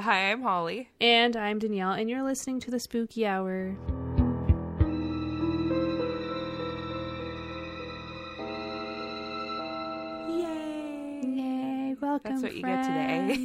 Hi, I'm Holly. And I'm Danyelle, and you're listening to the Spooky Hour. Yay! Yay! Welcome. That's what you friends.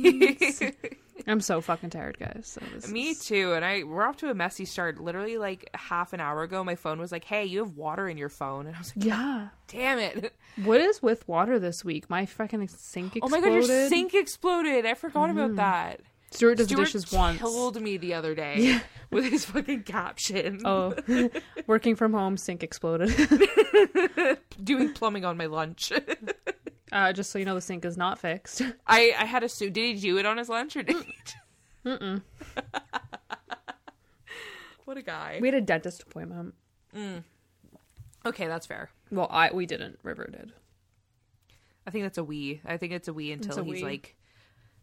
get today. I'm so fucking tired, guys. So this Me is- too. And I we're off to a messy start. Literally, like half an hour ago, my phone was like, "Hey, you have water in your phone," and I was like, Yeah. "Damn it! What is with water this week? My fucking sink exploded. Oh my god, your sink exploded! I forgot about mm-hmm. that." Stuart does Stuart the dishes once. killed me the other day with his fucking caption. Oh, working from home, sink exploded. doing plumbing on my lunch. uh, just so you know, the sink is not fixed. I I had a suit. Did he do it on his lunch or did he? Mm-mm. what a guy. We had a dentist appointment. Okay, that's fair. Well, I we didn't. River did. I think that's a we. I think it's a we until a he's we. like.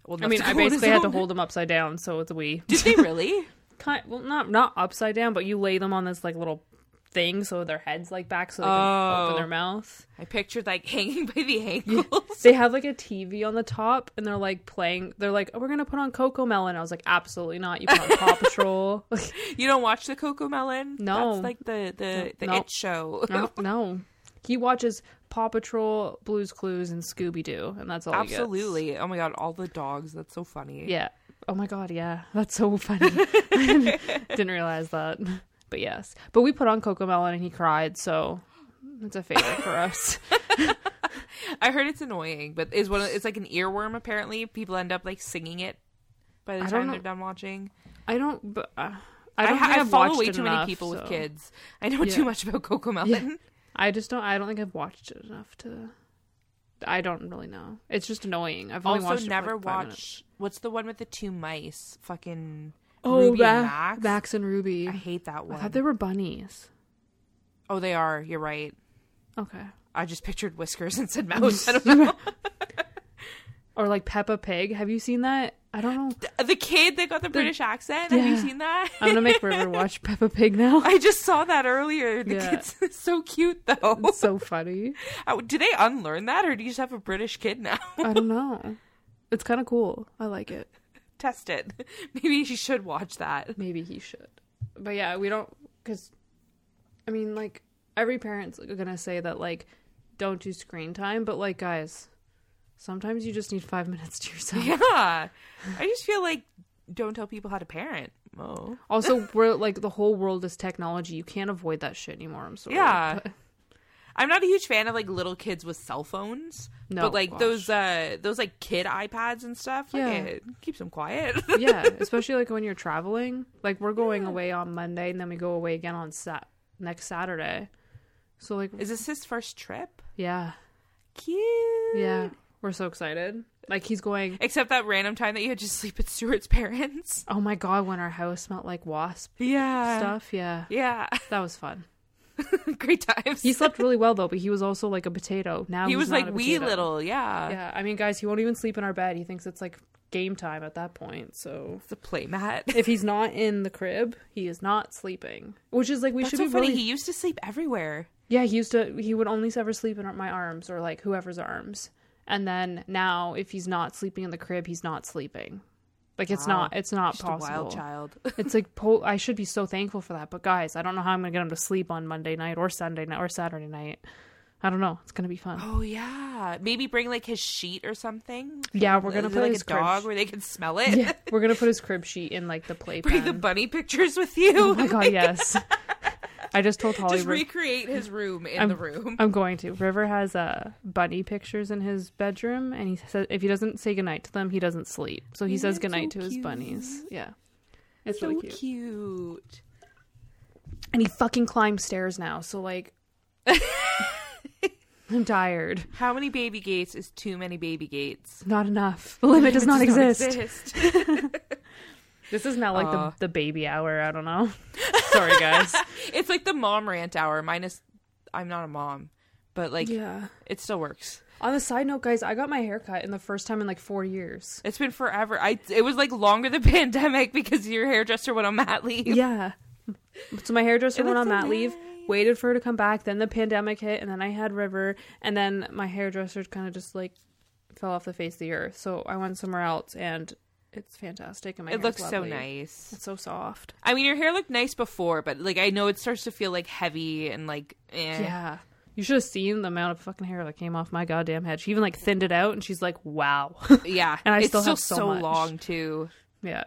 I mean, I go on his basically had to hold them upside down, so it's a we. Did they really? kind well not not upside down but you lay them on this like little thing so their heads like back so they can Oh. open their oh. mouth I pictured like hanging by the ankles. they have like a tv on the top and they're like playing they're like oh we're gonna put on coco melon i was like absolutely not you put on paw patrol You don't watch the Coco Melon? No. that's like the the the No. it show. no, no he watches paw patrol blues clues and scooby-doo and that's all. Absolutely. Oh my god, all the dogs. That's so funny. yeah oh my god yeah that's so funny didn't realize that but yes but we put on coco melon and he cried so it's a favorite for us I heard it's annoying, but is one of, it's like an earworm. Apparently, people end up like singing it by the time they're done watching. I don't. But uh, I I, don't ha- I follow way too many enough, people with kids. I know Yeah. too much about Coco Melon. I just don't. I don't think I've watched it enough to. I don't really know. It's just annoying. I've only Also, watched. never like watched. What's the one with the two mice? Fucking Oh, Ruby and Max. Max and Ruby. I hate that one. I thought they were bunnies. Oh, they are. You're right. Okay. I just pictured whiskers and said mouse. I don't know. Or like Peppa Pig. Have you seen that? I don't know. the kid that got the British accent. Have you seen that? I'm gonna make River watch Peppa Pig now. I just saw that earlier. The Yeah. kid's so cute, though. It's so funny. Oh, Did they unlearn that, or do you just have a British kid now? I don't know. It's kind of cool. I like it. Test it. Maybe you should watch that. Maybe he should. But yeah, we don't because I mean like every parent's gonna say that like don't do screen time, but like guys, sometimes you just need five minutes to yourself. Yeah, I just feel like don't tell people how to parent. Oh, Also, we're like the whole world is technology. You can't avoid that shit anymore. I'm sorry. Yeah. but- I'm not a huge fan of like little kids with cell phones. No, but like gosh. those uh those like kid iPads and stuff. Like, Yeah. it keeps them quiet. yeah, especially like when you're traveling. Like we're going away on Monday and then we go away again on sat next Saturday. So like Is this his first trip? yeah. Cute. Yeah. We're so excited. Like he's going Except that random time that you had to sleep at Stuart's parents. Oh my god, when our house smelled like wasp Yeah. stuff. Yeah. Yeah. That was fun. Great times. He slept really well though, but he was also like a potato. Now he was like wee little. Yeah. Yeah, I mean, guys, he won't even sleep in our bed. He thinks it's like game time at that point. So It's a play mat. if he's not in the crib, he is not sleeping. Which is like we That's should so be funny. really. He used to sleep everywhere. Yeah, he used to. He would only ever sleep in my arms or like whoever's arms. And then now, if he's not sleeping in the crib, he's not sleeping. Like it's Wow. not. It's not Just possible. a wild child. It's like po- I should be so thankful for that, but guys, I don't know how I'm gonna get him to sleep on Monday night or Sunday night or Saturday night. I don't know. It's gonna be fun. oh yeah. Maybe bring like his sheet or something. Yeah, we're gonna Is put like his a dog where they can smell it. Yeah, we're gonna put his crib sheet in like the playpen. Bring the bunny pictures with you. oh my god, yes. I just told Holly Just recreate his room in I'm- the room. I'm going to. River has uh, bunny pictures in his bedroom, and he says if he doesn't say goodnight to them, he doesn't sleep. So he says goodnight so to his bunnies. Yeah, it's so really cute. cute. And he fucking climbs stairs now. So like, I'm tired. How many baby gates is too many baby gates? Not enough. The limit does not exist. exist. This is not like Aw. the the baby hour. I don't know. Sorry, guys. it's like the mom rant hour minus I'm not a mom, but like yeah. it still works. On the side note, guys, I got my hair cut in the first time in like four years. It's been forever. I it was like longer than pandemic because your hairdresser went on mat leave. Yeah. So my hairdresser It went on mat leave, waited for her to come back, then the pandemic hit, and then I had River, and then my hairdresser kind of just like fell off the face of the earth. So I went somewhere else, and it's fantastic and my it looks so nice. It's so soft. I mean, your hair looked nice before, but like I know it starts to feel like heavy and like eh. Yeah. You should have seen the amount of fucking hair that came off my goddamn head. She even like thinned it out and she's like, wow. yeah. And I it's still still have so so long too. yeah.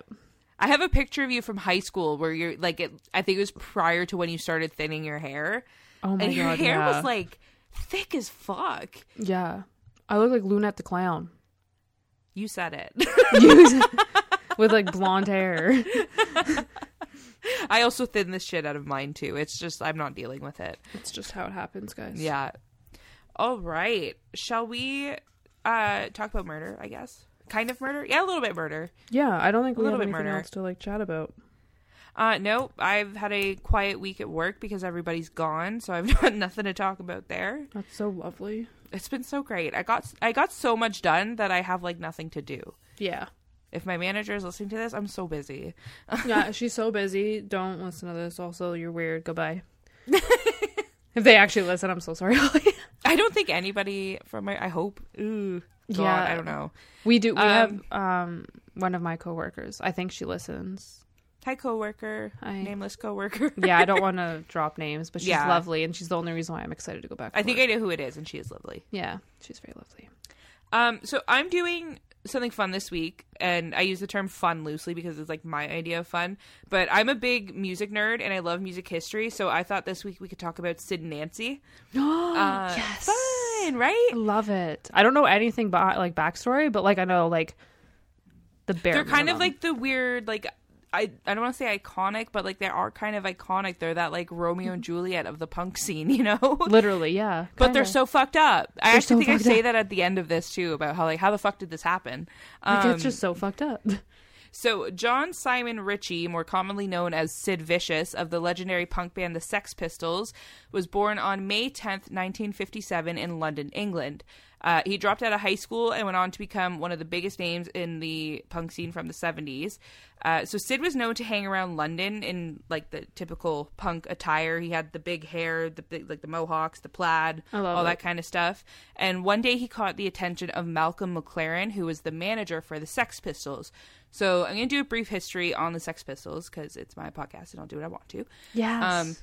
I have a picture of you from high school where you're like, it, I think it was prior to when you started thinning your hair, Oh my and your hair yeah. was like thick as fuck. Yeah. I look like Lunette the clown. You said it. With like blonde hair. I also thin the shit out of mine too. It's just I'm not dealing with it. It's just how it happens, guys. Yeah. All right. Shall we uh talk about murder, I guess? Kind of murder? Yeah, a little bit murder. Yeah, I don't think A we little have bit anything murder. else to like chat about. Uh no, I've had a quiet week at work because everybody's gone, so I've got nothing to talk about there. That's so lovely. It's been so great. I got I got so much done that I have like nothing to do. Yeah. If my manager is listening to this, I'm so busy. Yeah, she's so busy. Don't listen to this. Also, you're weird. Goodbye. if they actually listen, I'm so sorry. I don't think anybody from my I hope. Ooh. God, Yeah. I don't know. we do. We Um, have um one of my coworkers. I think she listens. Hi coworker. Hi. Nameless coworker. Yeah, I don't want to drop names, but she's Yeah. lovely, and she's the only reason why I'm excited to go back. I think work. I know who it is and she is lovely. Yeah, she's very lovely. Um, so I'm doing something fun this week, and I use the term fun loosely because it's like my idea of fun. But I'm a big music nerd and I love music history, so I thought this week we could talk about Sid and Nancy. Uh, yes, Fun, right? I love it. I don't know anything about like backstory, but like I know like the bare. They're kind of like the weird, like I I don't want to say iconic, but like they are kind of iconic. They're that like Romeo and Juliet of the punk scene, you know. literally, yeah. But they're so fucked up. I They're actually so think I say up. that at the end of this too about how like how the fuck did this happen? like Um, it's just so fucked up. So, John Simon Ritchie, more commonly known as Sid Vicious of the legendary punk band the Sex Pistols, was born on May 10th, 1957, in London, England. Uh, he dropped out of high school and went on to become one of the biggest names in the punk scene from the 70s. Uh, so Sid was known to hang around London in like the typical punk attire. He had the big hair, the big, like the mohawks, the plaid, all it. that kind of stuff. And one day he caught the attention of Malcolm McLaren, who was the manager for the Sex Pistols. So I'm going to do a brief history on the Sex Pistols because it's my podcast and I'll do what I want to. yes. Um,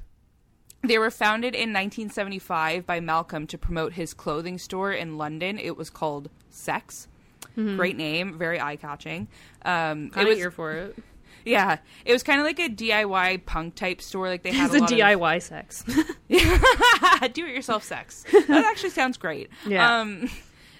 They were founded in 1975 by Malcolm to promote his clothing store in London. It was called Sex. Great name, very eye catching. Um, kind was of here for it. yeah, it was kind of like a DIY punk type store. Like they had It's a lot of- DIY sex. do it yourself sex. That actually sounds great. Yeah. Um,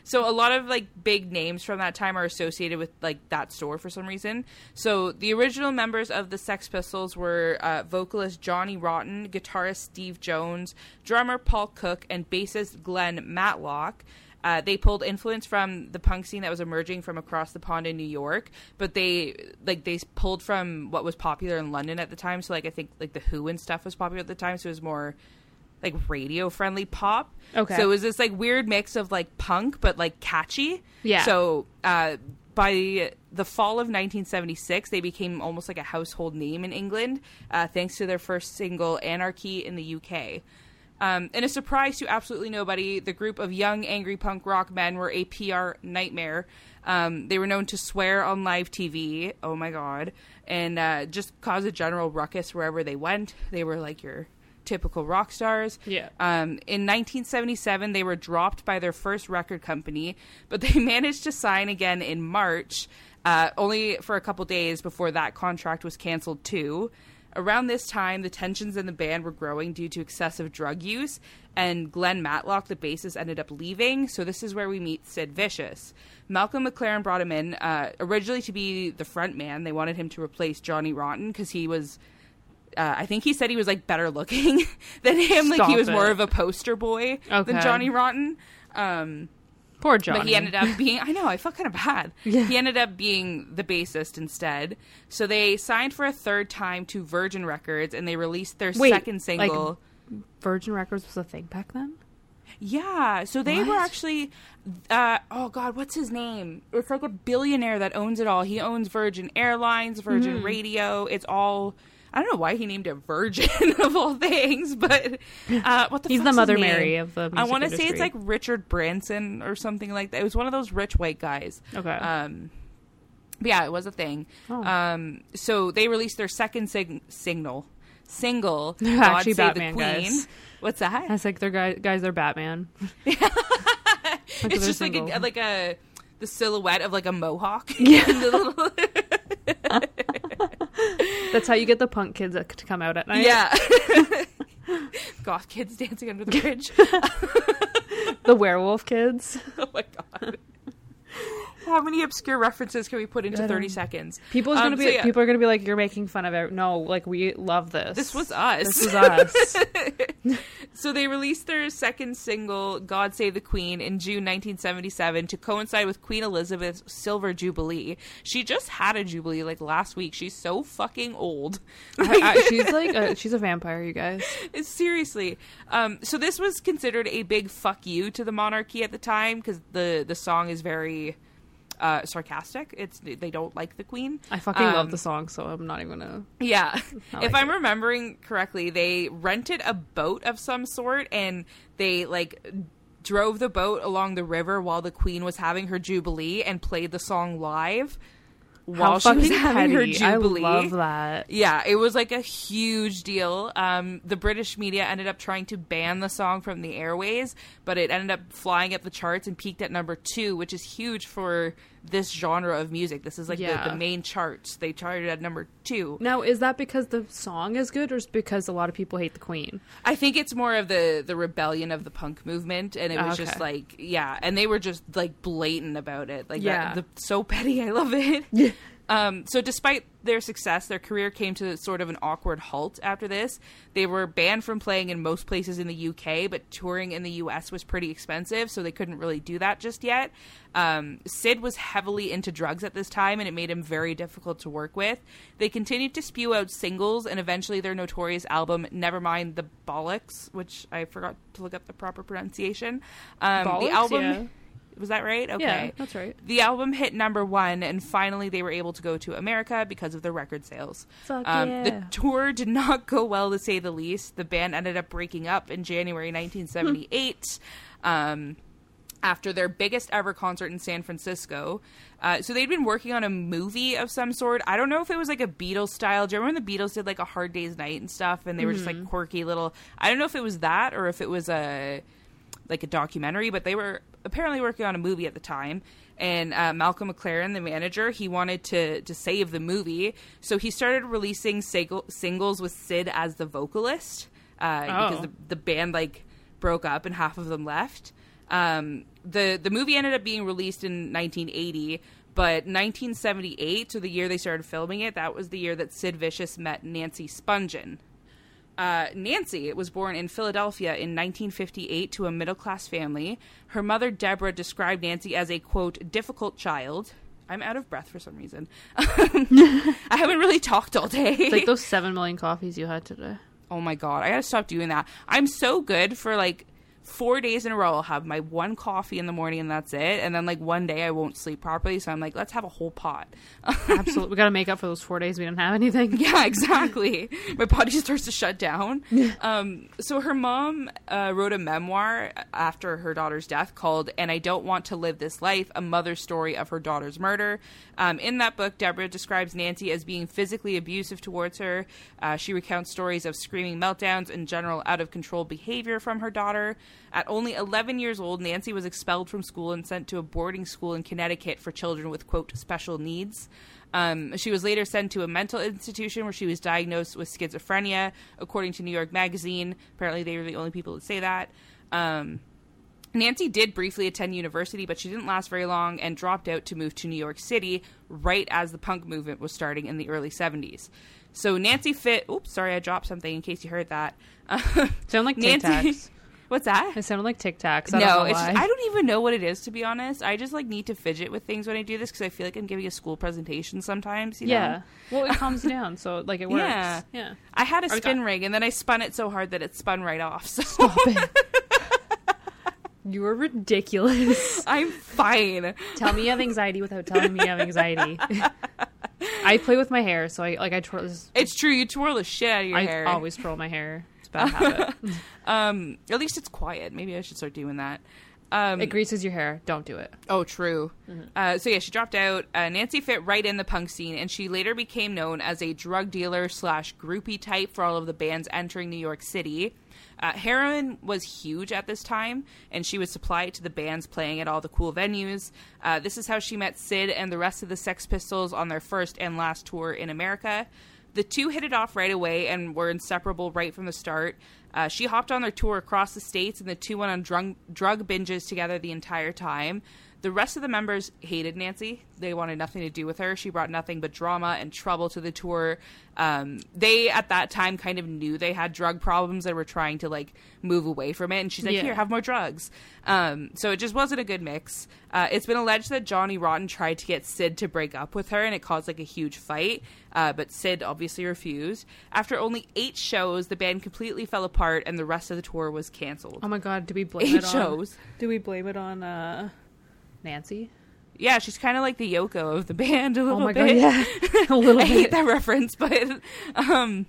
so a lot of like big names from that time are associated with like that store for some reason. So the original members of the Sex Pistols were uh, vocalist Johnny Rotten, guitarist Steve Jones, drummer Paul Cook, and bassist Glenn Matlock. Uh, they pulled influence from the punk scene that was emerging from across the pond in New York, but they like they pulled from what was popular in London at the time. So like I think like the Who and stuff was popular at the time, so it was more like radio friendly pop. Okay. So it was this like weird mix of like punk but like catchy. Yeah. So uh by the fall of 1976, they became almost like a household name in England, uh, thanks to their first single "Anarchy" in the UK. Um, in a surprise to absolutely nobody, the group of young, angry punk rock men were a PR nightmare. Um, they were known to swear on live TV. Oh my god! And uh, just cause a general ruckus wherever they went. They were like your typical rock stars. Yeah. Um, in 1977, they were dropped by their first record company, but they managed to sign again in March, uh, only for a couple days before that contract was canceled too. Around this time, the tensions in the band were growing due to excessive drug use, and Glenn Matlock, the bassist, ended up leaving. So this is where we meet Sid Vicious. Malcolm McLaren brought him in uh, originally to be the front man. They wanted him to replace Johnny Rotten because he was uh, I think he said he was like better looking than him. like he Stop was more of a poster boy Okay. than Johnny Rotten. Um, Poor Johnny. but he ended up being, I know, I felt kind of bad. Yeah. He ended up being the bassist instead. So they signed for a third time to Virgin Records and they released their Wait, second like- single. Virgin Records was a thing back then. yeah. So they were actually, uh, oh God, what's his name? It's like a billionaire that owns it all. He owns Virgin Airlines, Virgin Hmm. Radio. It's all. I don't know why he named it Virgin of all things, but uh, what the He's the Mother? Mary of the. I want to say it's like Richard Branson or something like that. It was one of those rich white guys. okay. Um, But yeah, it was a thing. Oh. Um, so they released their second sig- signal single. They're God actually Save Batman the Queen. guys. What's that? Was like, they're guys, guys, they're Batman. It's their just like a, like a the silhouette of like a mohawk. Yeah. And the little- That's how you get the punk kids that- to come out at night. yeah. Goth kids dancing under the bridge. The werewolf kids. oh my god. How many obscure references can we put into 30 seconds? People's Um, gonna be so yeah. people are gonna be like, you're making fun of it. No, like we love this. This was us. This was us. So they released their second single, God Save the Queen, in June 1977 to coincide with Queen Elizabeth's Silver Jubilee. She just had a Jubilee like last week. She's so fucking old. I- I- she's like a, she's a vampire, you guys. Seriously. Um, so this was considered a big fuck you to the monarchy at the time because the, the song is very uh, sarcastic. It's They don't like the Queen. I fucking Um, love the song, so I'm not even gonna. Yeah. If like I'm it. remembering correctly, they rented a boat of some sort and they like drove the boat along the river while the queen was having her jubilee and played the song live while How she was having her jubilee. I love that. Yeah, it was like a huge deal. Um, the British media ended up trying to ban the song from the airways, but it ended up flying up the charts and peaked at number two, which is huge for this genre of music. This is like the, Yeah. the main charts. They charted at number two. Now, is that because the song is good, or is it because a lot of people hate the queen? I think it's more of the the rebellion of the punk movement, and it was Okay. just like yeah, and they were just like blatant about it, like Yeah. that, the, so petty. I love it. Yeah. Um, so despite their success, their career came to sort of an awkward halt after this. They were banned from playing in most places in the UK, but touring in the US was pretty expensive, so they couldn't really do that just yet. Um, Sid was heavily into drugs at this time, and it made him very difficult to work with. They continued to spew out singles, and eventually their notorious album, Nevermind the Bollocks, which I forgot to look up the proper pronunciation. Um, Bollocks, the album yeah. Was that right? Okay. Yeah, that's right. The album hit number one, and finally they were able to go to America because of their record sales. Fuck Um, yeah. The tour did not go well, to say the least. The band ended up breaking up in January 1978. um, after their biggest ever concert in San Francisco. Uh, so they'd been working on a movie of some sort. I don't know if it was like a Beatles style. Do you remember when the Beatles did like a Hard Day's Night and stuff? And they were just Mm-hmm. like quirky little. I don't know if it was that or if it was a like a documentary, but they were apparently working on a movie at the time. And uh, Malcolm McLaren, the manager, he wanted to to save the movie, so he started releasing single, singles with Sid as the vocalist uh, because Oh. the, the band like broke up and half of them left. Um, the the movie ended up being released in 1980, but 1978, so the year they started filming it, that was the year that Sid Vicious met Nancy Spungen. Uh, Nancy was born in Philadelphia in 1958 to a middle class family. Her mother, Deborah, described Nancy as a quote, difficult child. I'm out of breath for some reason. I haven't really talked all day. It's like those seven million coffees you had today. oh my god, I gotta stop doing that. I'm so good for like four days in a row. I'll have my one coffee in the morning and that's it. And then like one day I won't sleep properly. So I'm like, let's have a whole pot. Absolutely, we got to make up for those four days we didn't have anything. Yeah, exactly. My body starts to shut down. Um, so her mom uh, wrote a memoir after her daughter's death called "And I Don't Want to Live This Life: A Mother's Story of Her Daughter's Murder." Um, in that book, Deborah describes Nancy as being physically abusive towards her. Uh, she recounts stories of screaming meltdowns and general out of control behavior from her daughter. At only 11 years old, Nancy was expelled from school and sent to a boarding school in Connecticut for children with quote special needs. Um, she was later sent to a mental institution where she was diagnosed with schizophrenia, according to New York Magazine. Apparently, they were the only people that say that. Um, Nancy did briefly attend university, but she didn't last very long and dropped out to move to New York City right as the punk movement was starting in the early 70s. So Nancy fit. Oops, sorry, I dropped something in case you heard that. Sound like Nancy. What's that? It sounded like Tic Tacs. No, don't know it's just, I don't even know what it is to be honest. I just like need to fidget with things when I do this because I feel like I'm giving a school presentation sometimes. You know? yeah. Well, it calms down, so like it works. Yeah. Yeah. I had a Or- spin ring and then I spun it so hard that it spun right off. So Stop it. You are ridiculous. I'm fine. Tell me you have anxiety without telling me you have anxiety. I play with my hair, so I like I twirl. It's true. You twirl the shit out of your I hair. I always twirl my hair. Bad habit. Um, at least it's quiet. Maybe I should start doing that. Um, It greases your hair. Don't do it. Oh, true. Uh, so yeah, she dropped out. Uh, Nancy fit right in the punk scene, and she later became known as a drug dealer slash groupie type for all of the bands entering New York City. Uh, heroin was huge at this time, and she would supply it to the bands playing at all the cool venues. Uh, this is how she met Sid and the rest of the Sex Pistols on their first and last tour in America. The two hit it off right away and were inseparable right from the start. Uh, she hopped on their tour across the states, and the two went on drug, drug binges together the entire time. The rest of the members hated Nancy. They wanted nothing to do with her. She brought nothing but drama and trouble to the tour. Um, they, at that time, kind of knew they had drug problems and were trying to like move away from it. And she's like, Yeah. "Here, have more drugs." Um, so it just wasn't a good mix. Uh, it's been alleged that Johnny Rotten tried to get Sid to break up with her, and it caused like a huge fight. Uh, but Sid obviously refused. After only eight shows, the band completely fell apart, and the rest of the tour was canceled. Oh my god, do we blame Eight it on? shows. Do we blame it on uh, Nancy? Yeah, she's kind of like the Yoko of the band a little Oh little my bit. god, yeah, a little I hate that reference, but um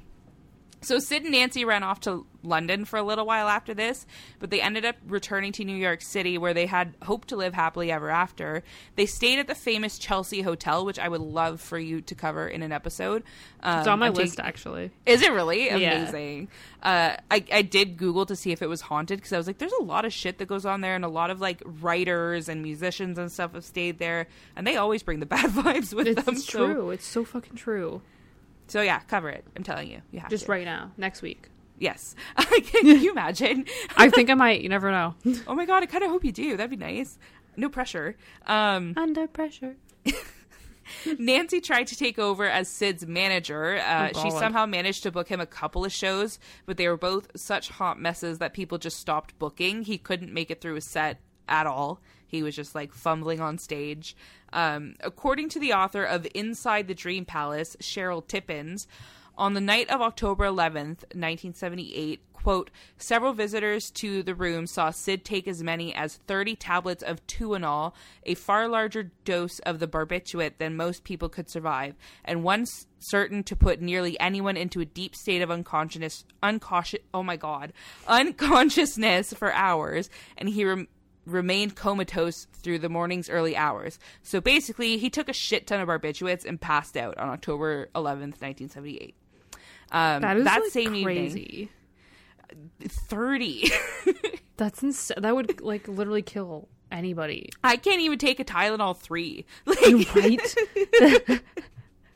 so Sid and Nancy ran off to London for a little while after this, but they ended up returning to New York City where they had hoped to live happily ever after. They stayed at the famous Chelsea Hotel, which I would love for you to cover in an episode. Um, It's on my I'm list taking- actually. is it really Yeah. amazing? Uh, I I did Google to see if it was haunted because I was like, there's a lot of shit that goes on there, and a lot of like writers and musicians and stuff have stayed there, and they always bring the bad vibes with It's, them. it's so, true. It's so fucking true. So yeah, cover it. I'm telling you, you have Just to. right now, next week. Yes. Can you imagine? I think I might. You never know. oh my god, I kind of hope you do. That'd be nice. No pressure. Um, Under pressure. Nancy tried to take over as Sid's manager. Uh, Oh, she somehow managed to book him a couple of shows, but they were both such hot messes that people just stopped booking. He couldn't make it through a set at all. He was just like fumbling on stage. Um, according to the author of Inside the Dream Palace, Sherill Tippins, on the night of October 11th, 1978, quote, several visitors to the room saw Sid take as many as 30 tablets of Tuinol, a far larger dose of the barbiturate than most people could survive, and one s- certain to put nearly anyone into a deep state of unconsciousness, uncautious, oh my god, unconsciousness for hours, and he remained comatose through the morning's early hours. So basically, he took a shit ton of barbiturates and passed out on October 11th, 1978. Um, That is that like, same evening, crazy. 30. That's ins- that would like literally kill anybody, I can't even take a Tylenol 3. Like, right?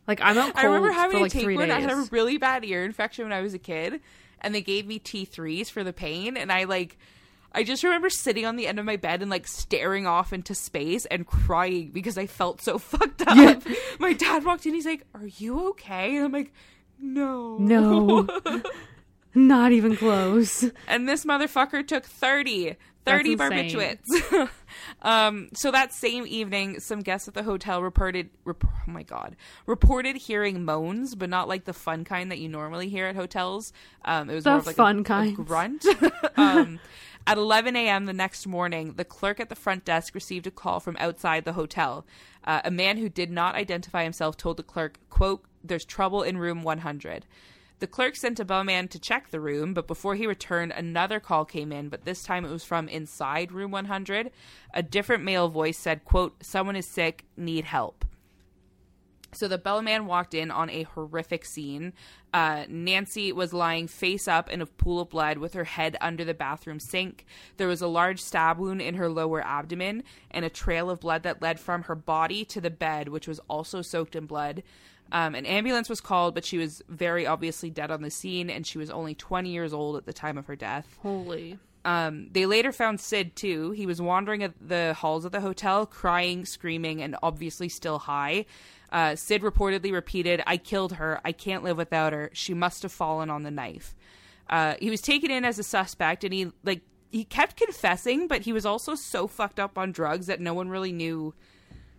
like I'm out I remember having for to like take three one. days. I had a really bad ear infection when I was a kid, and they gave me T3s for the pain. And I like, I just remember sitting on the end of my bed and like staring off into space and crying because I felt so fucked up. Yeah. My dad walked in. He's like, "Are you okay?" And I'm like, "No, no, not even close. and this motherfucker took 30 30 barbiturates um so that same evening some guests at the hotel reported rep- oh my god reported hearing moans but not like the fun kind that you normally hear at hotels um it was The more of like fun a, a grunt um at 11 a.m. the next morning, the clerk at the front desk received a call from outside the hotel. Uh, a man who did not identify himself told the clerk, quote, there's trouble in room 100. The clerk sent a bellman to check the room, but before he returned, another call came in, but this time it was from inside room 100. A different male voice said, quote, someone is sick, need help. So the bellman walked in on a horrific scene. Uh, Nancy was lying face up in a pool of blood with her head under the bathroom sink. There was a large stab wound in her lower abdomen and a trail of blood that led from her body to the bed, which was also soaked in blood. Um, an ambulance was called, but she was very obviously dead on the scene, and she was only 20 years old at the time of her death. Holy. Um, they later found Sid too. He was wandering at the halls of the hotel, crying, screaming, and obviously still high. Uh, Sid reportedly repeated, I killed her. I can't live without her. She must have fallen on the knife. Uh, he was taken in as a suspect, and he, like, he kept confessing, but he was also so fucked up on drugs that no one really knew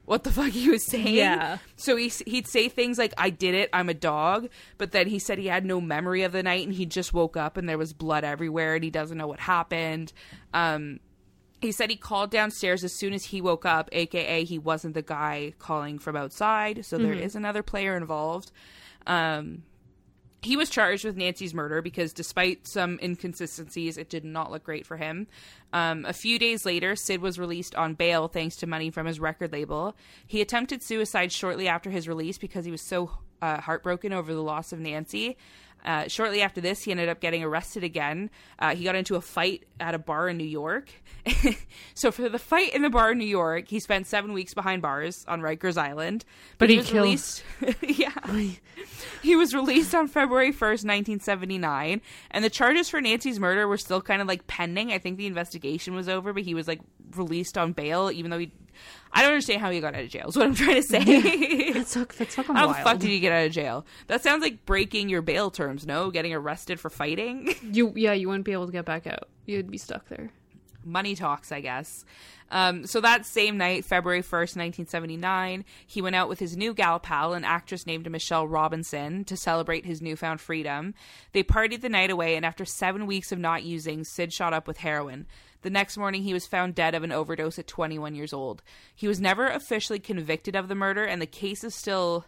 what the fuck he was saying. Yeah. So he he'd say things like "I did it, I'm a dog," but then he said he had no memory of the night and he just woke up and there was blood everywhere and he doesn't know what happened. Um, he said he called downstairs as soon as he woke up, aka he wasn't the guy calling from outside. So there is another player involved. Um, he was charged with Nancy's murder because, despite some inconsistencies, it did not look great for him. Um, a few days later, Sid was released on bail thanks to money from his record label. He attempted suicide shortly after his release because he was so uh, heartbroken over the loss of Nancy. Uh, shortly after this, he ended up getting arrested again. Uh, he got into a fight at a bar in New York. so for the fight in the bar in New York, he spent seven weeks behind bars on Rikers Island. But he was killed- released. yeah, he was released on February first, nineteen seventy nine, and the charges for Nancy's murder were still kind of like pending. I think the investigation was over, but he was like released on bail, even though he. I don't understand how he got out of jail. Is what I'm trying to say. That's so, that's fucking How the fuck did you get out of jail? That sounds like breaking your bail terms, no? Getting arrested for fighting? you yeah, you wouldn't be able to get back out. You'd be stuck there. Money talks, I guess. Um, so that same night, February 1st, 1979, he went out with his new gal pal, an actress named Michelle Robinson, to celebrate his newfound freedom. They partied the night away, and after seven weeks of not using, Sid shot up with heroin. The next morning, he was found dead of an overdose at 21 years old. He was never officially convicted of the murder, and the case is still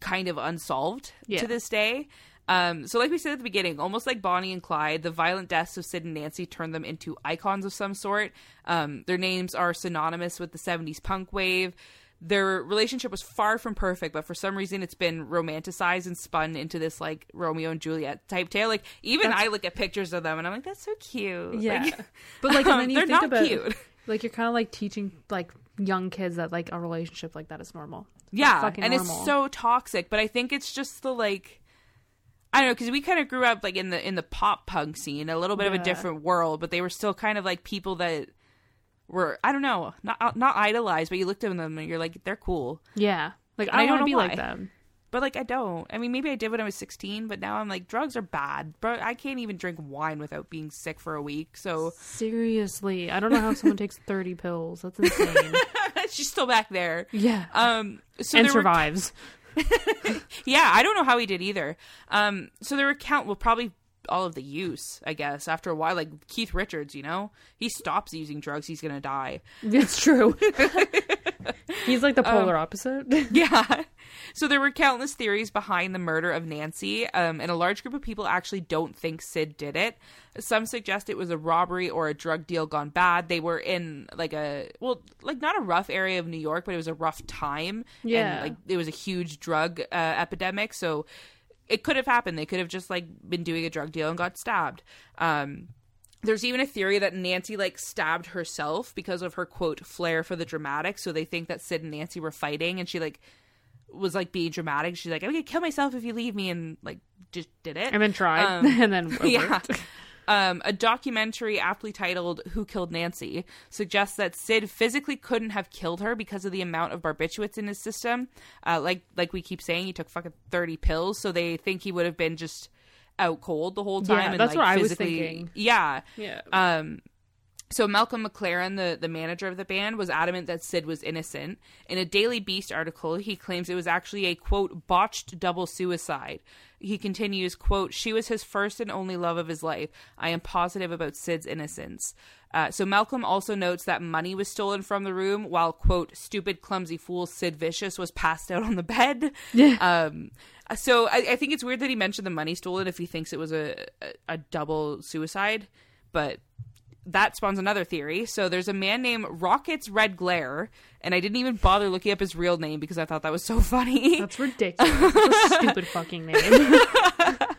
kind of unsolved Yeah. to this day. Um, so, like we said at the beginning, almost like Bonnie and Clyde, the violent deaths of Sid and Nancy turned them into icons of some sort. Um, their names are synonymous with the 70s punk wave. Their relationship was far from perfect, but for some reason it's been romanticized and spun into this like Romeo and Juliet type tale. Like, even That's- I look at pictures of them and I'm like, that's so cute. Yeah. Like, But like, you they're think not about cute. like you're kind of like teaching like young kids that like a relationship like that is normal. Yeah, fucking and normal. it's so toxic. But I think it's just the like, I don't know, because we kind of grew up like in the in the pop punk scene, a little bit of a different world, but they were still kind of like people that were I don't know, not not idolized, but you looked at them and you're like, they're cool. Yeah. Like And I I don't want to be why. like them. But like I don't. I mean, maybe I did when I was 16, but now I'm like, drugs are bad. Bro, I can't even drink wine without being sick for a week. So Seriously, I don't know how someone takes 30 pills. That's insane. she's still back there. yeah. Um, so and there were survives. Yeah, I don't know how he did either. Um, so their account will probably all of the use, I guess. After a while, like Keith Richards, you know, he stops using drugs, he's gonna die. It's true. He's like the Um, polar opposite. Yeah. So there were countless theories behind the murder of Nancy, um, and a large group of people actually don't think Sid did it. Some suggest it was a robbery or a drug deal gone bad. They were in like a well, like not a rough area of New York, but it was a rough time. Yeah. and like it was a huge drug uh, epidemic, so it could have happened. They could have just like been doing a drug deal and got stabbed. Um, there's even a theory that Nancy like stabbed herself because of her quote flair for the dramatic. So they think that Sid and Nancy were fighting, and she like was like being dramatic. She's like, "I'm gonna kill myself if you leave me," and like just did it. and then tried. Um, and then yeah. Um, a documentary aptly titled "Who Killed Nancy" suggests that Sid physically couldn't have killed her because of the amount of barbiturates in his system. Uh, like like we keep saying, he took fucking thirty pills, so they think he would have been just out cold the whole time. Yeah, and, that's like, what I was thinking. Yeah, Yeah. um, so Malcolm McLaren, the, the manager of the band, was adamant that Sid was innocent. In a Daily Beast article, he claims it was actually a quote botched double suicide. He continues, quote, she was his first and only love of his life. I am positive about Sid's innocence. Uh, so Malcolm also notes that money was stolen from the room while, quote, stupid, clumsy fool Sid Vicious was passed out on the bed. Um, so I, I think it's weird that he mentioned the money stolen if he thinks it was a, a, a double suicide. But that spawns another theory. So there's a man named Rockets Redglare, and I didn't even bother looking up his real name because I thought that was so funny. That's ridiculous. That's a stupid fucking name.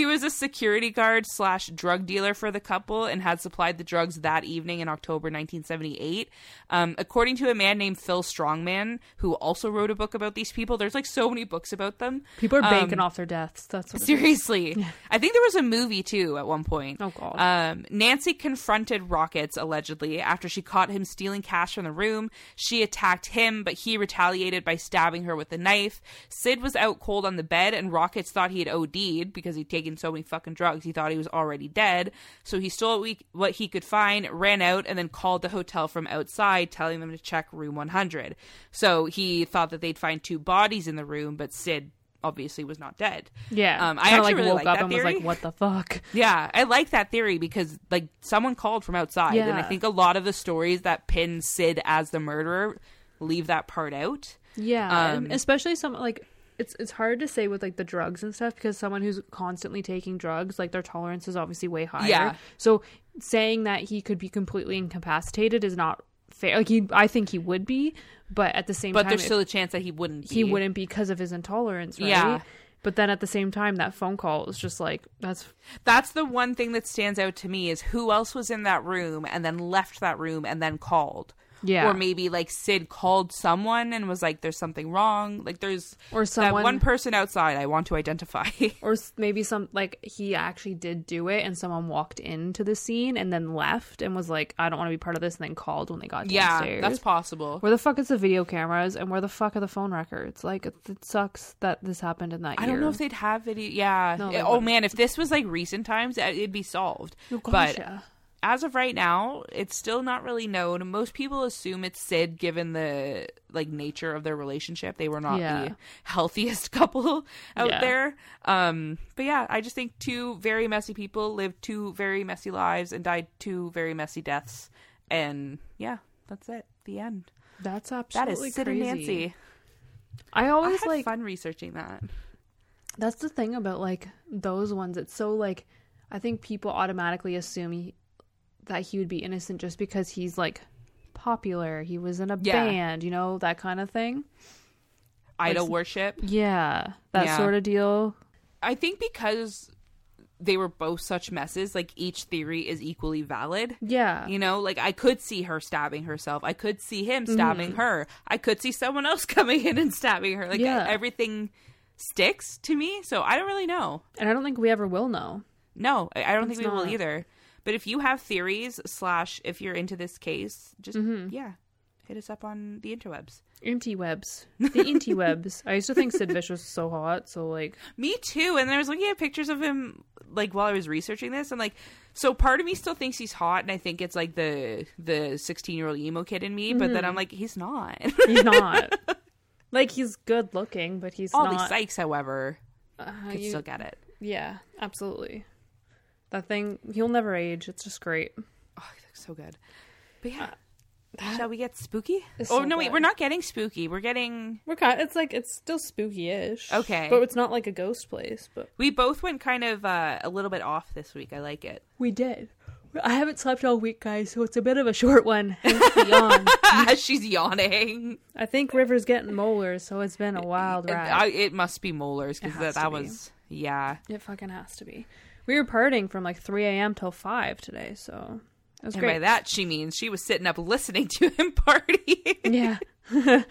he was a security guard slash drug dealer for the couple and had supplied the drugs that evening in October 1978. Um, according to a man named Phil Strongman, who also wrote a book about these people, there's like so many books about them. People are banking Um, off their deaths. That's what it is. Seriously. I think there was a movie too at one point. Oh, God. Um, Nancy confronted Rockets allegedly after she caught him stealing cash from the room. She attacked him, but he retaliated by stabbing her with a knife. Sid was out cold on the bed, and Rockets thought he had OD'd because he'd taken so many fucking drugs. He thought he was already dead. So he stole what he could find, ran out, and then called the hotel from outside, telling them to check room 100. So he thought that they'd find two bodies in the room, but Sid obviously was not dead. Yeah. Um, I Kinda, actually like really woke like up that and was like, "What the fuck?" Yeah, I like that theory because like someone called from outside, and I think a lot of the stories that pin Sid as the murderer leave that part out. Yeah, Um, especially some like it's it's hard to say with like the drugs and stuff because someone who's constantly taking drugs, like their tolerance is obviously way higher. Yeah. So saying that he could be completely incapacitated is not fair. Like he, I think he would be, but at the same But time, there's if- still a chance that he wouldn't. Be. he wouldn't because of his intolerance, right? Yeah. But then at the same time, that phone call is just like that's That's the one thing that stands out to me is who else was in that room and then left that room and then called. Yeah. Or maybe like Sid called someone and was like, "There's something wrong." Like there's Or someone- that one person outside I want to identify. or maybe some like he actually did do it and someone walked into the scene and then left and was like i don't want to be part of this and then called when they got downstairs. yeah, that's possible. where the fuck is the video cameras and where the fuck are the phone records like it, it sucks that this happened in that I don't know if they'd have video. Yeah. No, they oh man, if this was like recent times, uh, it'd be solved. Oh, gosh, but yeah. as of right now, it's still not really known. Most people assume it's Sid, given the like nature of their relationship. They were not Yeah. the healthiest couple out Yeah. there. Um, but yeah, I just think two very messy people lived two very messy lives and died two very messy deaths. And yeah, that's it. The end. that's That absolutely is Sid crazy. and Nancy. i I always had like fun researching that. That's the thing about like those ones it's so like i think people automatically assume he, that he would be innocent just because he's like popular he was in a Yeah. band you know that kind of thing Idol Like- worship. yeah that Yeah. sort of deal I think because they were both such messes, like each theory is equally valid. yeah You know, like I could see her stabbing herself. I could see him Mm-hmm. stabbing her. I could see someone else coming in and stabbing her. Like Yeah. everything sticks to me. So I don't really know. and i don't think we ever will know No, I don't It's think we will either. But if you have theories slash if you're into this case, just Mm-hmm. yeah, hit us up on the interwebs. interwebs the interwebs i used to think sid vicious was so hot so like Me too. And I was looking at pictures of him like while I was researching this, and like, so part of me still thinks he's hot, and I think it's like the the sixteen year old emo kid in me. But Mm-hmm. then I'm like, he's not. he's not like he's good looking but he's Ollie not Sykes, however, uh, could you- still get it. yeah absolutely that thing he'll never age it's just great Oh, he looks so good. But yeah, shall we get spooky? is Oh so no, wait, we're not getting spooky. We're getting. we're kind it's like it's still spooky-ish Okay. but it's not like a ghost place but We both went kind of uh, a little bit off this week. I like it. we did i haven't slept all week guys so it's a bit of a short one hence yawn She's yawning. i think river's getting molars so it's been a wild ride I, it must be molars because It that, has that be. was yeah. It fucking has to be. We were partying from like 3 a.m. till 5 today, so it was And great. by that she means she was sitting up listening to him party. yeah. oh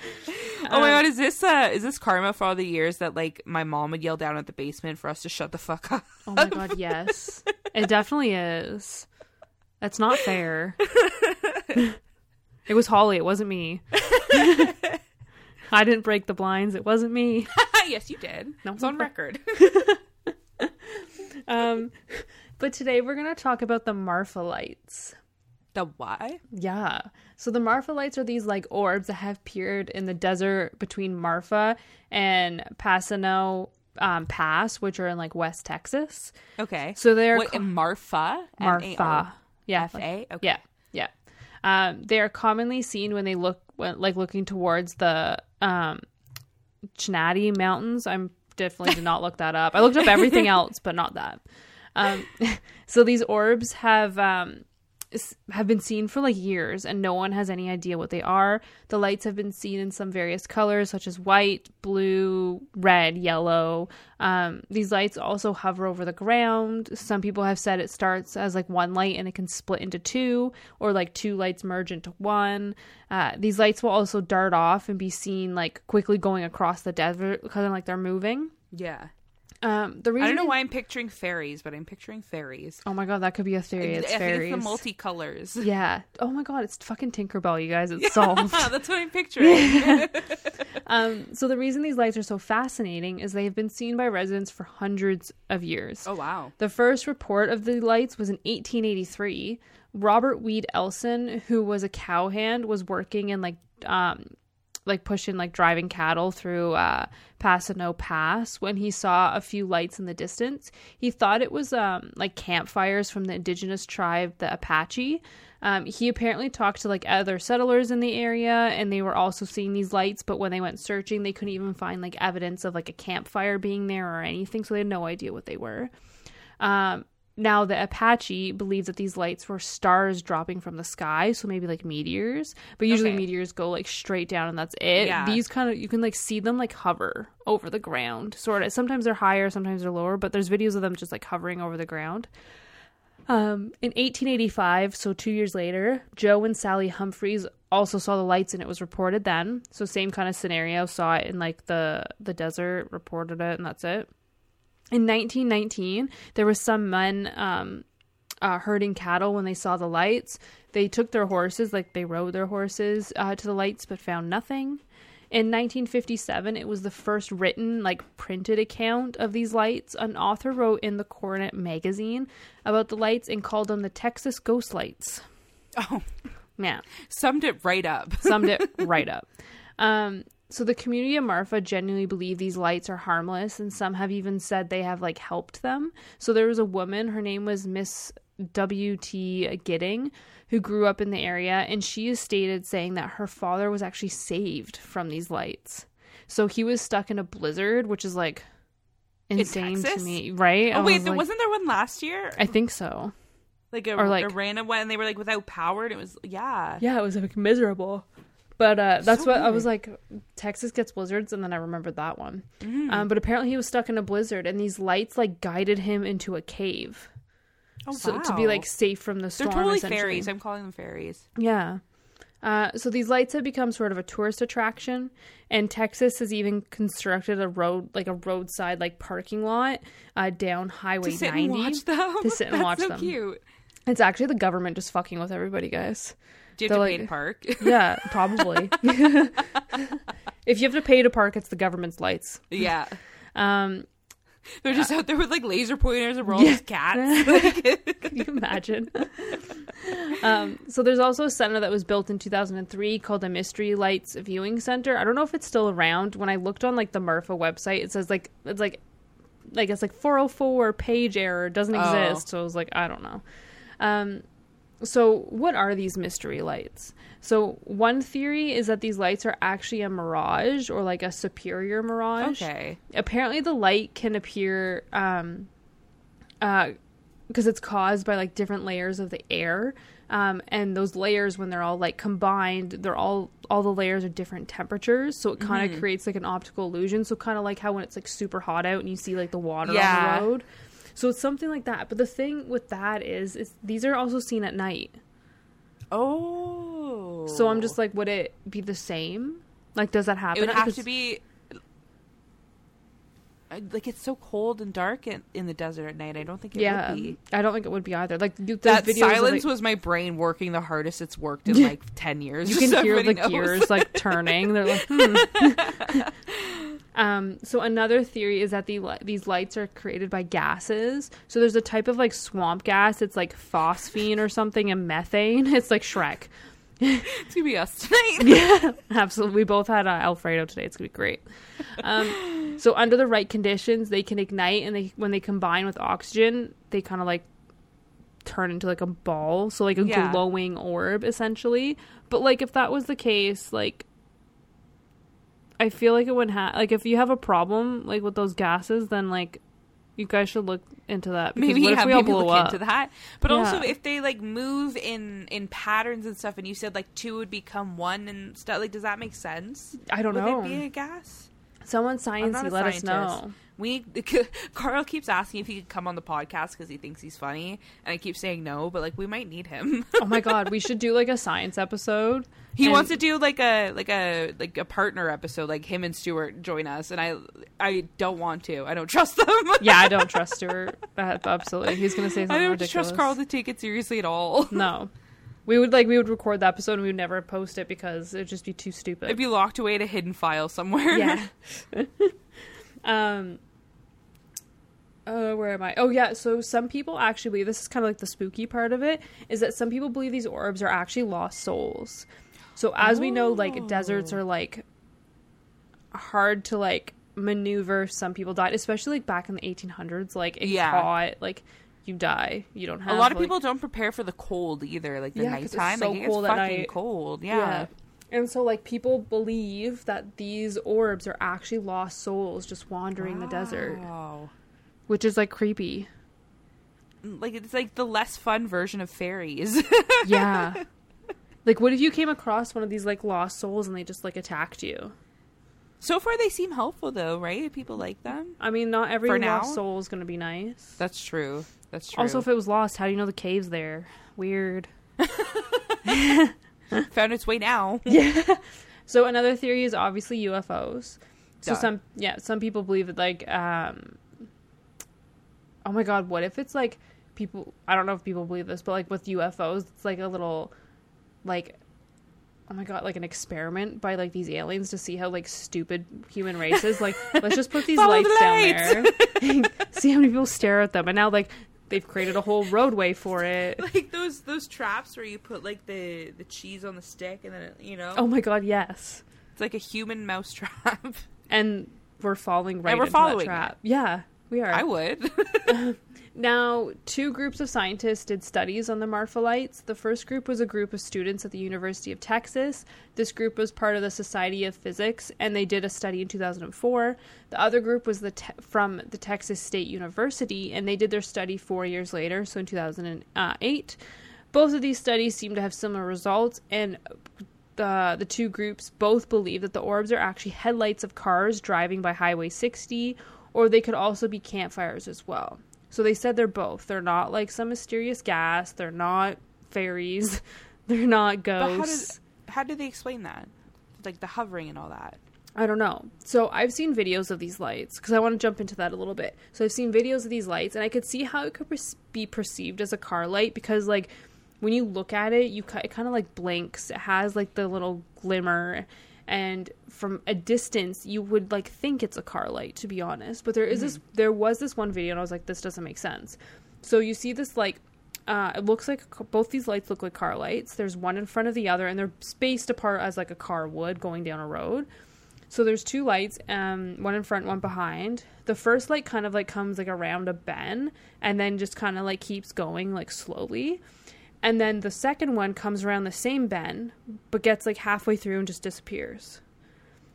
my god, is this uh is this karma for all the years that like my mom would yell down at the basement for us to shut the fuck up? Oh my god, yes. It definitely is. That's not fair. it was Holly, it wasn't me. I didn't break the blinds, it wasn't me. yes, you did. No. it's on record. Um but today we're going to talk about the Marfa lights. the why? Yeah. So the Marfa lights are these like orbs that have appeared in the desert between Marfa and Paisano um, Pass, which are in like West Texas. Okay. So they're what, co- Marfa? Marfa. Yeah. F A. Okay. Yeah. Yeah. Um, they are commonly seen when they look when, like looking towards the um, Chinati Mountains. I'm definitely did not look that up. I looked up everything else, but not that. Um, so these orbs have um, have been seen for like years, and no one has any idea what they are. The lights have been seen in some various colors, such as white, blue, red, yellow. Um, these lights also hover over the ground. Some people have said it starts as like one light and it can split into two, or like two lights merge into one. Uh, these lights will also dart off and be seen like quickly going across the desert, of like they're moving. Yeah. Um, the reason I don't know why I'm picturing fairies, but I'm picturing fairies. Oh my god, that could be a theory. It's I fairies. it's the multicolors. Yeah. Oh my god, it's fucking Tinkerbell, you guys. It's solved. That's what I'm picturing. um, so the reason these lights are so fascinating is they have been seen by residents for hundreds of years. oh wow. The first report of the lights was in 1883. Robert Reed Ellison, who was a cowhand, was working in like um like pushing like driving cattle through uh Paisano Pass when he saw a few lights in the distance. He thought it was um like campfires from the indigenous tribe the Apache. Um, he apparently talked to like other settlers in the area and they were also seeing these lights, but when they went searching, they couldn't even find like evidence of like a campfire being there or anything, so they had no idea what they were. Um, now, the Apache believed that these lights were stars dropping from the sky, so maybe like meteors. But usually Okay. meteors go like straight down and that's it. Yeah. These kind of you can like see them like hover over the ground, sort of. Sometimes they're higher, sometimes they're lower, but there's videos of them just like hovering over the ground. Um, in 1885, so two years later, Joe and Sally Humphreys also saw the lights, and it was reported then. So same kind of scenario, saw it in like the the desert, reported it, and that's it. In 1919, there was some men um, uh, herding cattle when they saw the lights. They took their horses, like they rode their horses uh, to the lights, but found nothing. In 1957, it was the first written, like printed account of these lights. An author wrote in the Coronet magazine about the lights and called them the Texas Ghost Lights. Oh, Yeah, summed it right up. summed it right up. Um, so the community of Marfa genuinely believe these lights are harmless, and some have even said they have like helped them. So there was a woman, her name was Miss W. T. Gidding, who grew up in the area, and she is stated saying that her father was actually saved from these lights. So he was stuck in a blizzard, which is like insane to me, right? Oh, I Oh wait, was there like- wasn't there one last year? I think so. Like a, or, like- a random one, and they were like without power, and it was yeah. Yeah, it was like miserable. But uh, that's So what I was like. Texas gets blizzards, and then I remembered that one. Mm-hmm. Um, but apparently, he was stuck in a blizzard, and these lights like guided him into a cave, Oh so wow. to be like safe from the storm. they're totally fairies. I'm calling them fairies. Yeah. Uh, so these lights have become sort of a tourist attraction, and Texas has even constructed a road, like a roadside, like parking lot, uh, down Highway To sit 90. and watch them. To sit and That's watch so them. Cute. It's actually the government just fucking with everybody, guys. Do you have to pay to park? Yeah, probably. if you have to pay to park, it's the government's lights. yeah. Um, They're just out there with like laser pointers and all Yeah. cats. Can you imagine? um, so there's also a center that was built in 2003 called the Mystery Lights Viewing Center. I don't know if it's still around. When I looked on like the Marfa website, it says like it's like like it's like 404 page error doesn't Oh. exist. So I was like, I don't know. Um, so what are these mystery lights? So one theory is that these lights are actually a mirage or like a superior mirage. okay. apparently the light can appear um uh because it's caused by like different layers of the air um and those layers when they're all like combined they're all all the layers are different temperatures so it kind of Mm-hmm. creates like an optical illusion so kind of like how when it's like super hot out and you see like the water Yeah. on the road so it's something like that but the thing with that is is these are also seen at night Oh. so i'm just like would it be the same like does that happen It would have Because- to be. Like it's so cold and dark in, in the desert at night. I don't think it yeah would be. i don't think it would be either like you, That silence like- was my brain working the hardest it's worked in like ten years. You can hear the knows. gears like turning. They're like, hmm. um. So another theory is that the these lights are created by gases. So there's a type of like swamp gas. It's like phosphine or something, and methane. It's like Shrek. It's gonna be us tonight. Yeah, absolutely. We both had uh, Alfredo today. It's gonna be great. Um, so under the right conditions, they can ignite, and they when they combine with oxygen, they kind of like turn into like a ball, so like a Yeah. glowing orb essentially. But like if that was the case, like I feel like it wouldn't have like if you have a problem like with those gases, then like you guys should look into that. Because maybe what yeah, if we all blow look up? into that. But also, if they like move in in patterns and stuff, and you said like two would become one and stuff, like does that make sense? I don't would know. it be a gas? Someone sciencey, let us know. We Carl keeps asking if he could come on the podcast because he thinks he's funny, and I keep saying no, but like we might need him. oh my god, we should do like a science episode. he And- wants to do like a like a like a partner episode, like him and Stuart join us, and I I don't want to. I don't trust them. yeah, I don't trust Stuart. Uh, absolutely, he's gonna say something I don't ridiculous. trust Carl to take it seriously at all. No, we would like we would record the episode and we would never post it because it would just be too stupid. It'd be locked away in a hidden file somewhere. yeah. um. Uh, where am I? Oh yeah. So some people actually believe this is kind of like the spooky part of it is that some people believe these orbs are actually lost souls. So as we know, like deserts Oh. are like hard to like maneuver. Some people died, especially like back in the 1800s. Like it's Yeah. caught, like you die. You don't have a lot of like- people don't prepare for the cold either, like the Yeah, it's nighttime. so like cold gets fucking cold. Yeah. And so like people believe that these orbs are actually lost souls just wandering the desert, Wow. Which is like creepy. Like it's like the less fun version of fairies. Yeah. like what if you came across one of these like lost souls and they just like attacked you? so far, they seem helpful though, right? People like them. I mean, not every For lost now? soul is going to be nice. That's true. That's true. Also, if it was lost, how do you know the cave's there? Weird. found its way now. Yeah. So another theory is obviously UFOs. So Duh. some yeah, some people believe that like um Oh my god, what if it's like people I don't know if people believe this, but like with UFOs, it's like a little like oh my god, like an experiment by like these aliens to see how like stupid human race is. Like let's just put these lights, the down there. see how many people stare at them. And now like they've created a whole roadway for it. like those those traps where you put like the the cheese on the stick and then it, you know Oh my god, yes. it's like a human mouse trap. and we're falling right we're into following that trap. Yeah, we are. I would. now, two groups of scientists did studies on the Marfa lights. The first group was a group of students at the University of Texas. This group was part of the Society of Physics, and they did a study in 2004. The other group was the te- from the Texas State University, and they did their study four years later, so in 2008. Both of these studies seem to have similar results, and the the two groups both believe that the orbs are actually headlights of cars driving by Highway 60, or they could also be campfires as well. So they said they're both. They're not like some mysterious gas. They're not fairies. They're not ghosts. but how did how did they explain that? Like the hovering and all that. I don't know. So I've seen videos of these lights because I want to jump into that a little bit. So I've seen videos of these lights, and I could see how it could be perceived as a car light because, like, when you look at it, you it kind of like blinks. It has like the little glimmer, and from a distance, you would like think it's a car light, to be honest. But there is this, there was this one video, and I was like, this doesn't make sense. So you see this like uh, it looks like both these lights look like car lights. There's one in front of the other, and they're spaced apart as like a car would going down a road. So there's two lights, um, one in front, one behind. The first light kind of like comes like around a bend, and then just kind of like keeps going like slowly. And then the second one comes around the same bend, but gets like halfway through and just disappears.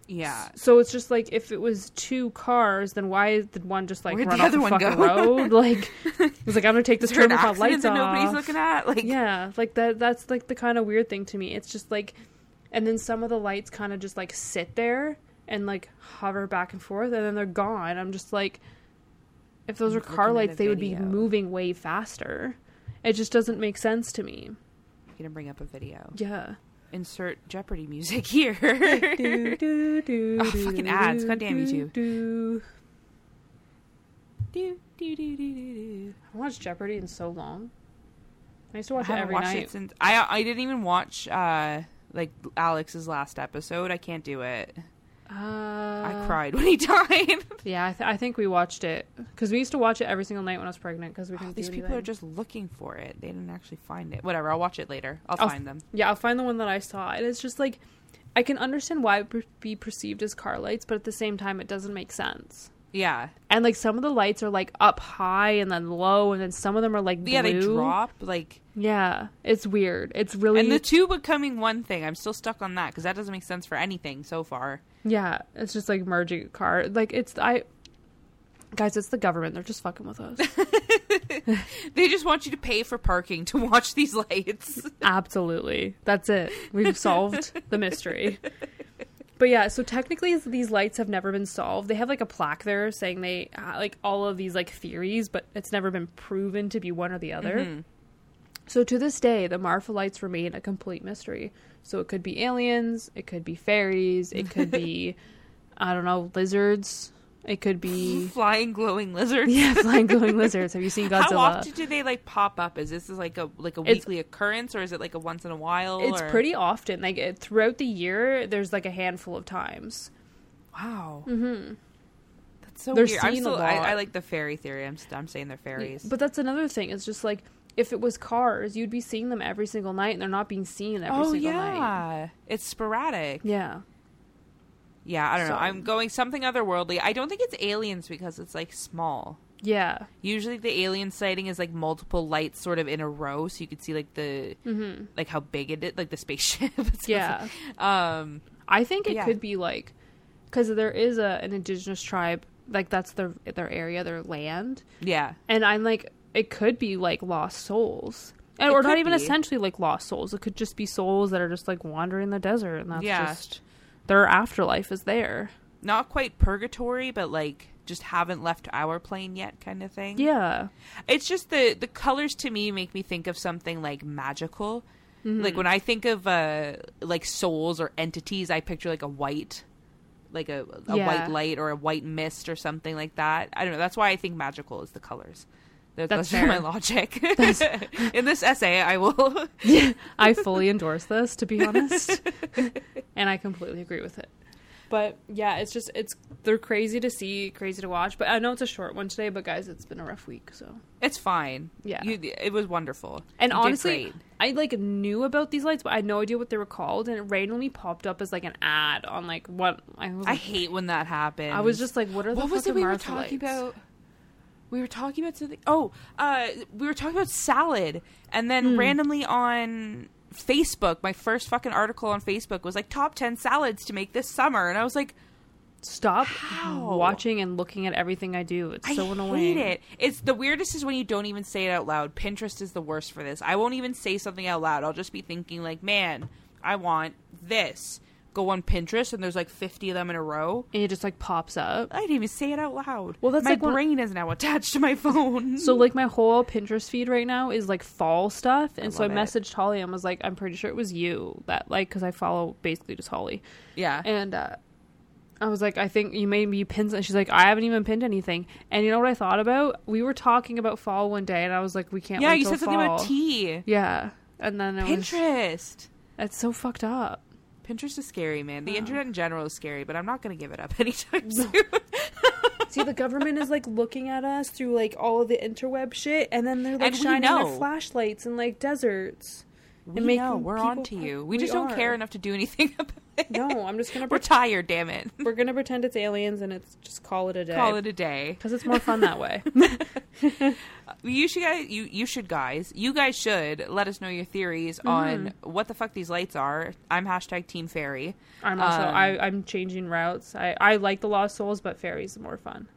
Yeah. So it's just like if it was two cars, then why did one just like Where'd run the off the fucking road? Like it was like I'm gonna take this Is turn without lights that off. nobody's looking at? Like yeah, like that. That's like the kind of weird thing to me. It's just like, and then some of the lights kind of just like sit there and like hover back and forth, and then they're gone. I'm just like, if those I'm were car lights, they would be moving way faster. It just doesn't make sense to me. I'm gonna bring up a video. Yeah. Insert Jeopardy music here. do, do, do, Oh, fucking ads. Goddamn YouTube. Do. do, do, do, do, do, do. I watched Jeopardy in so long. I used to I watch it every watched night. it since I I didn't even watch uh like Alex's last episode. I can't do it. Uh, I cried when he died. Yeah, I, th- I think we watched it because we used to watch it every single night when I was pregnant because we Oh, these people are just looking for it. They didn't actually find it. Whatever. I'll watch it later. I'll I'll- find them. Yeah, I'll find the one that I saw. And it's just like, I can understand why it would be perceived as car lights, but at the same time, it doesn't make sense. Yeah. And like some of the lights are like up high and then low, and then some of them are like blue. Yeah, they drop like Yeah, it's weird. It's really and the two becoming one thing. I'm still stuck on that because that doesn't make sense for anything so far. Yeah. It's just like merging a car. Like it's I. Guys, it's the government. They're just fucking with us. They just want you to pay for parking to watch these lights. Absolutely. That's it. We've solved the mystery. But yeah, so technically these lights have never been solved. They have like a plaque there saying they uh, like all of these like theories, but it's never been proven to be one or the other. Mm-hmm. So to this day, the Marfa lights remain a complete mystery. So it could be aliens, it could be fairies, it could be I don't know, lizards. It could be Flying glowing lizards. yeah, flying glowing lizards. Have you seen Godzilla? How often do they like pop up? Is this like a like a It's- weekly occurrence or is it like a once in a while? It's or- pretty often. Like it, throughout the year, there's like a handful of times. wow. Mm-hmm. That's so They're weird. I'm seen a still, I, lot. I like the fairy theory. I'm I'm saying they're fairies. But that's another thing. It's just like if it was cars, you'd be seeing them every single night, and they're not being seen every oh single night. yeah, it's sporadic. Yeah. Yeah, I don't know. I'm going something otherworldly. I don't think it's aliens because it's like small. Yeah. Usually the alien sighting is like multiple lights sort of in a row so you could see like the like how big it is, like the spaceship. Yeah. Um I think it Yeah. could be like because there is a an indigenous tribe like that's their their area, their land, yeah. and I'm like it could be like lost souls. And, or not even be. essentially like lost souls. It could just be souls that are just like wandering the desert, and that's Yeah. just their afterlife is there. Not quite purgatory, but like just haven't left our plane yet kind of thing. Yeah, It's just the the colors to me make me think of something like magical. Mm-hmm. Like when I think of uh like souls or entities, I picture like a white like a, a Yeah. white light or a white mist or something like that. I don't know. That's why I think magical is the colors. That, That's that's my logic. In this essay, I will. I fully endorse this to be honest, and I completely agree with it. But yeah, it's just it's they're crazy to see, crazy to watch. But I know it's a short one today, but guys, it's been a rough week, so. It's fine. Yeah. you, it was wonderful. And You honestly. I like knew about these lights, but I had no idea what they were called, and it randomly popped up as like an ad on like what I was. I hate when that happens. I was just like, what are the what was it we were talking lights? about? We were talking about something. Oh, uh, we were talking about salad, and then Hmm. randomly on Facebook, my first fucking article on Facebook was like top ten salads to make this summer, and I was like, Stop How? watching and looking at everything I do. It's so I annoying. hate it. It's the weirdest is when you don't even say it out loud. Pinterest is the worst for this. I won't even say something out loud. I'll just be thinking like, man, I want this. Go on Pinterest, and there's like 50 of them in a row. And it just like pops up. I didn't even say it out loud. Well, that's my like when- brain is now attached to my phone. So like my whole Pinterest feed right now is like fall stuff, and so I love it. messaged Holly and was like, I'm pretty sure it was you that like because I follow basically just Holly, yeah, and uh, I was like, I think you made me pin. And she's like, I haven't even pinned anything. And you know what I thought about? We were talking about fall one day, and I was like, we can't. yeah. You said something about tea. Yeah, and then it was Pinterest. it's so fucked up. Pinterest is scary, man. The Oh. internet in general is scary, but I'm not going to give it up anytime soon. See, the government is like looking at us through like all of the interweb shit, and then they're like And shining know. their flashlights in like deserts. we making know we're on to you. We, we just don't care enough to do anything about it. No, I'm just gonna we're tired. Damn it. We're gonna pretend it's aliens and it's just call it a day. Call it a day. because it's more fun that way. You should guys. You you should guys. You guys should let us know your theories Mm-hmm. on what the fuck these lights are. I'm hashtag Team Fairy. I'm also Um, I, I'm changing routes. I, I like the Lost Souls, but fairies are more fun.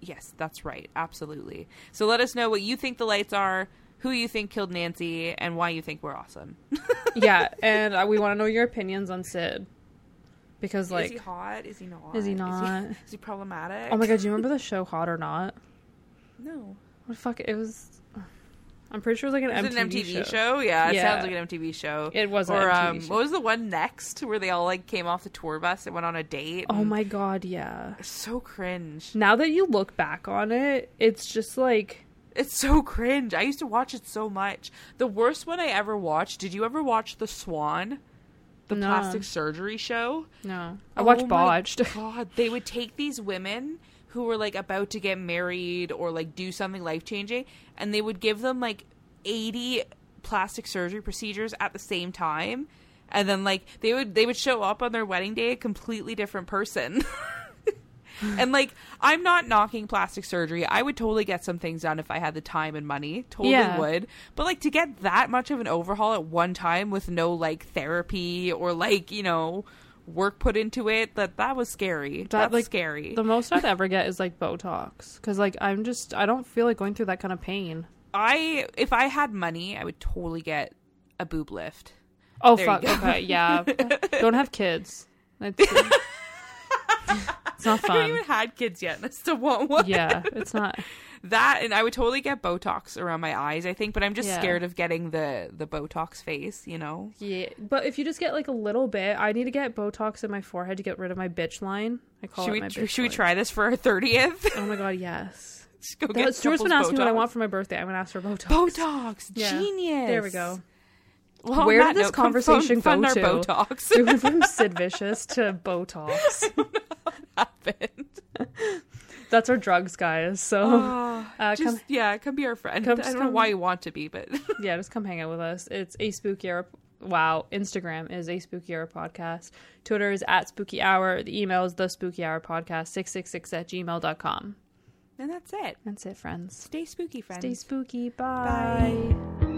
Yes, that's right. Absolutely. So let us know what you think the lights are, who you think killed Nancy, and why you think we're awesome. yeah, and uh, we want to know your opinions on Sid because like is he hot? Is he not? Is he Is not? he, is he problematic? oh my god, do you remember the show Hot or Not? no. What the fuck? It was. I'm pretty sure it was like an Is MTV, it an MTV show? Yeah, it Yeah. sounds like an MTV show. It was Or um, show. what was the one next where they all like came off the tour bus and went on a date? Oh my god, yeah. so cringe. Now that you look back on it, it's just like It's so cringe. I used to watch it so much. The worst one I ever watched. Did you ever watch The Swan? The No. plastic surgery show? no. I oh watched Oh my Botched. God, they would take these women who were like about to get married or like do something life changing, and they would give them like eighty plastic surgery procedures at the same time, and then like they would they would show up on their wedding day a completely different person. and like I'm not knocking plastic surgery. I would totally get some things done if I had the time and money. Totally Yeah. would. But like to get that much of an overhaul at one time with no like therapy or like, you know, work put into it, that that was scary. That's like, scary. The most I'd ever get is like Botox because like I'm just I don't feel like going through that kind of pain. I if I had money, I would totally get a boob lift. Oh There fuck. Okay, yeah. don't have kids. It's, not I haven't even fun. had kids yet, and I still want one. Yeah, it's not. that and I would totally get Botox around my eyes, I think, but I'm just Yeah. scared of getting the the Botox face, you know. Yeah, but if you just get like a little bit, I need to get Botox in my forehead to get rid of my bitch line. I call Should it we my bitch should we try this for our thirtieth? Oh my god, yes. Just go get That, Stuart's been asking me what I want for my birthday. I'm gonna ask for Botox. Botox. Yeah. Genius. There we go. Well, Where did this note, come conversation fund, go fund our to? Botox. We went from Sid Vicious to Botox. happened. That's our drugs, guys. So Oh, uh, just come, yeah, come be our friend. come- I don't know why you want to be, but yeah, just come hang out with us. It's a spooky hour, wow. Instagram is a spooky hour podcast. Twitter is at spooky hour. The email is the spooky hour podcast 666 at gmail.com. And that's it. That's it, friends. Stay spooky, friends. Stay spooky. Bye. Bye.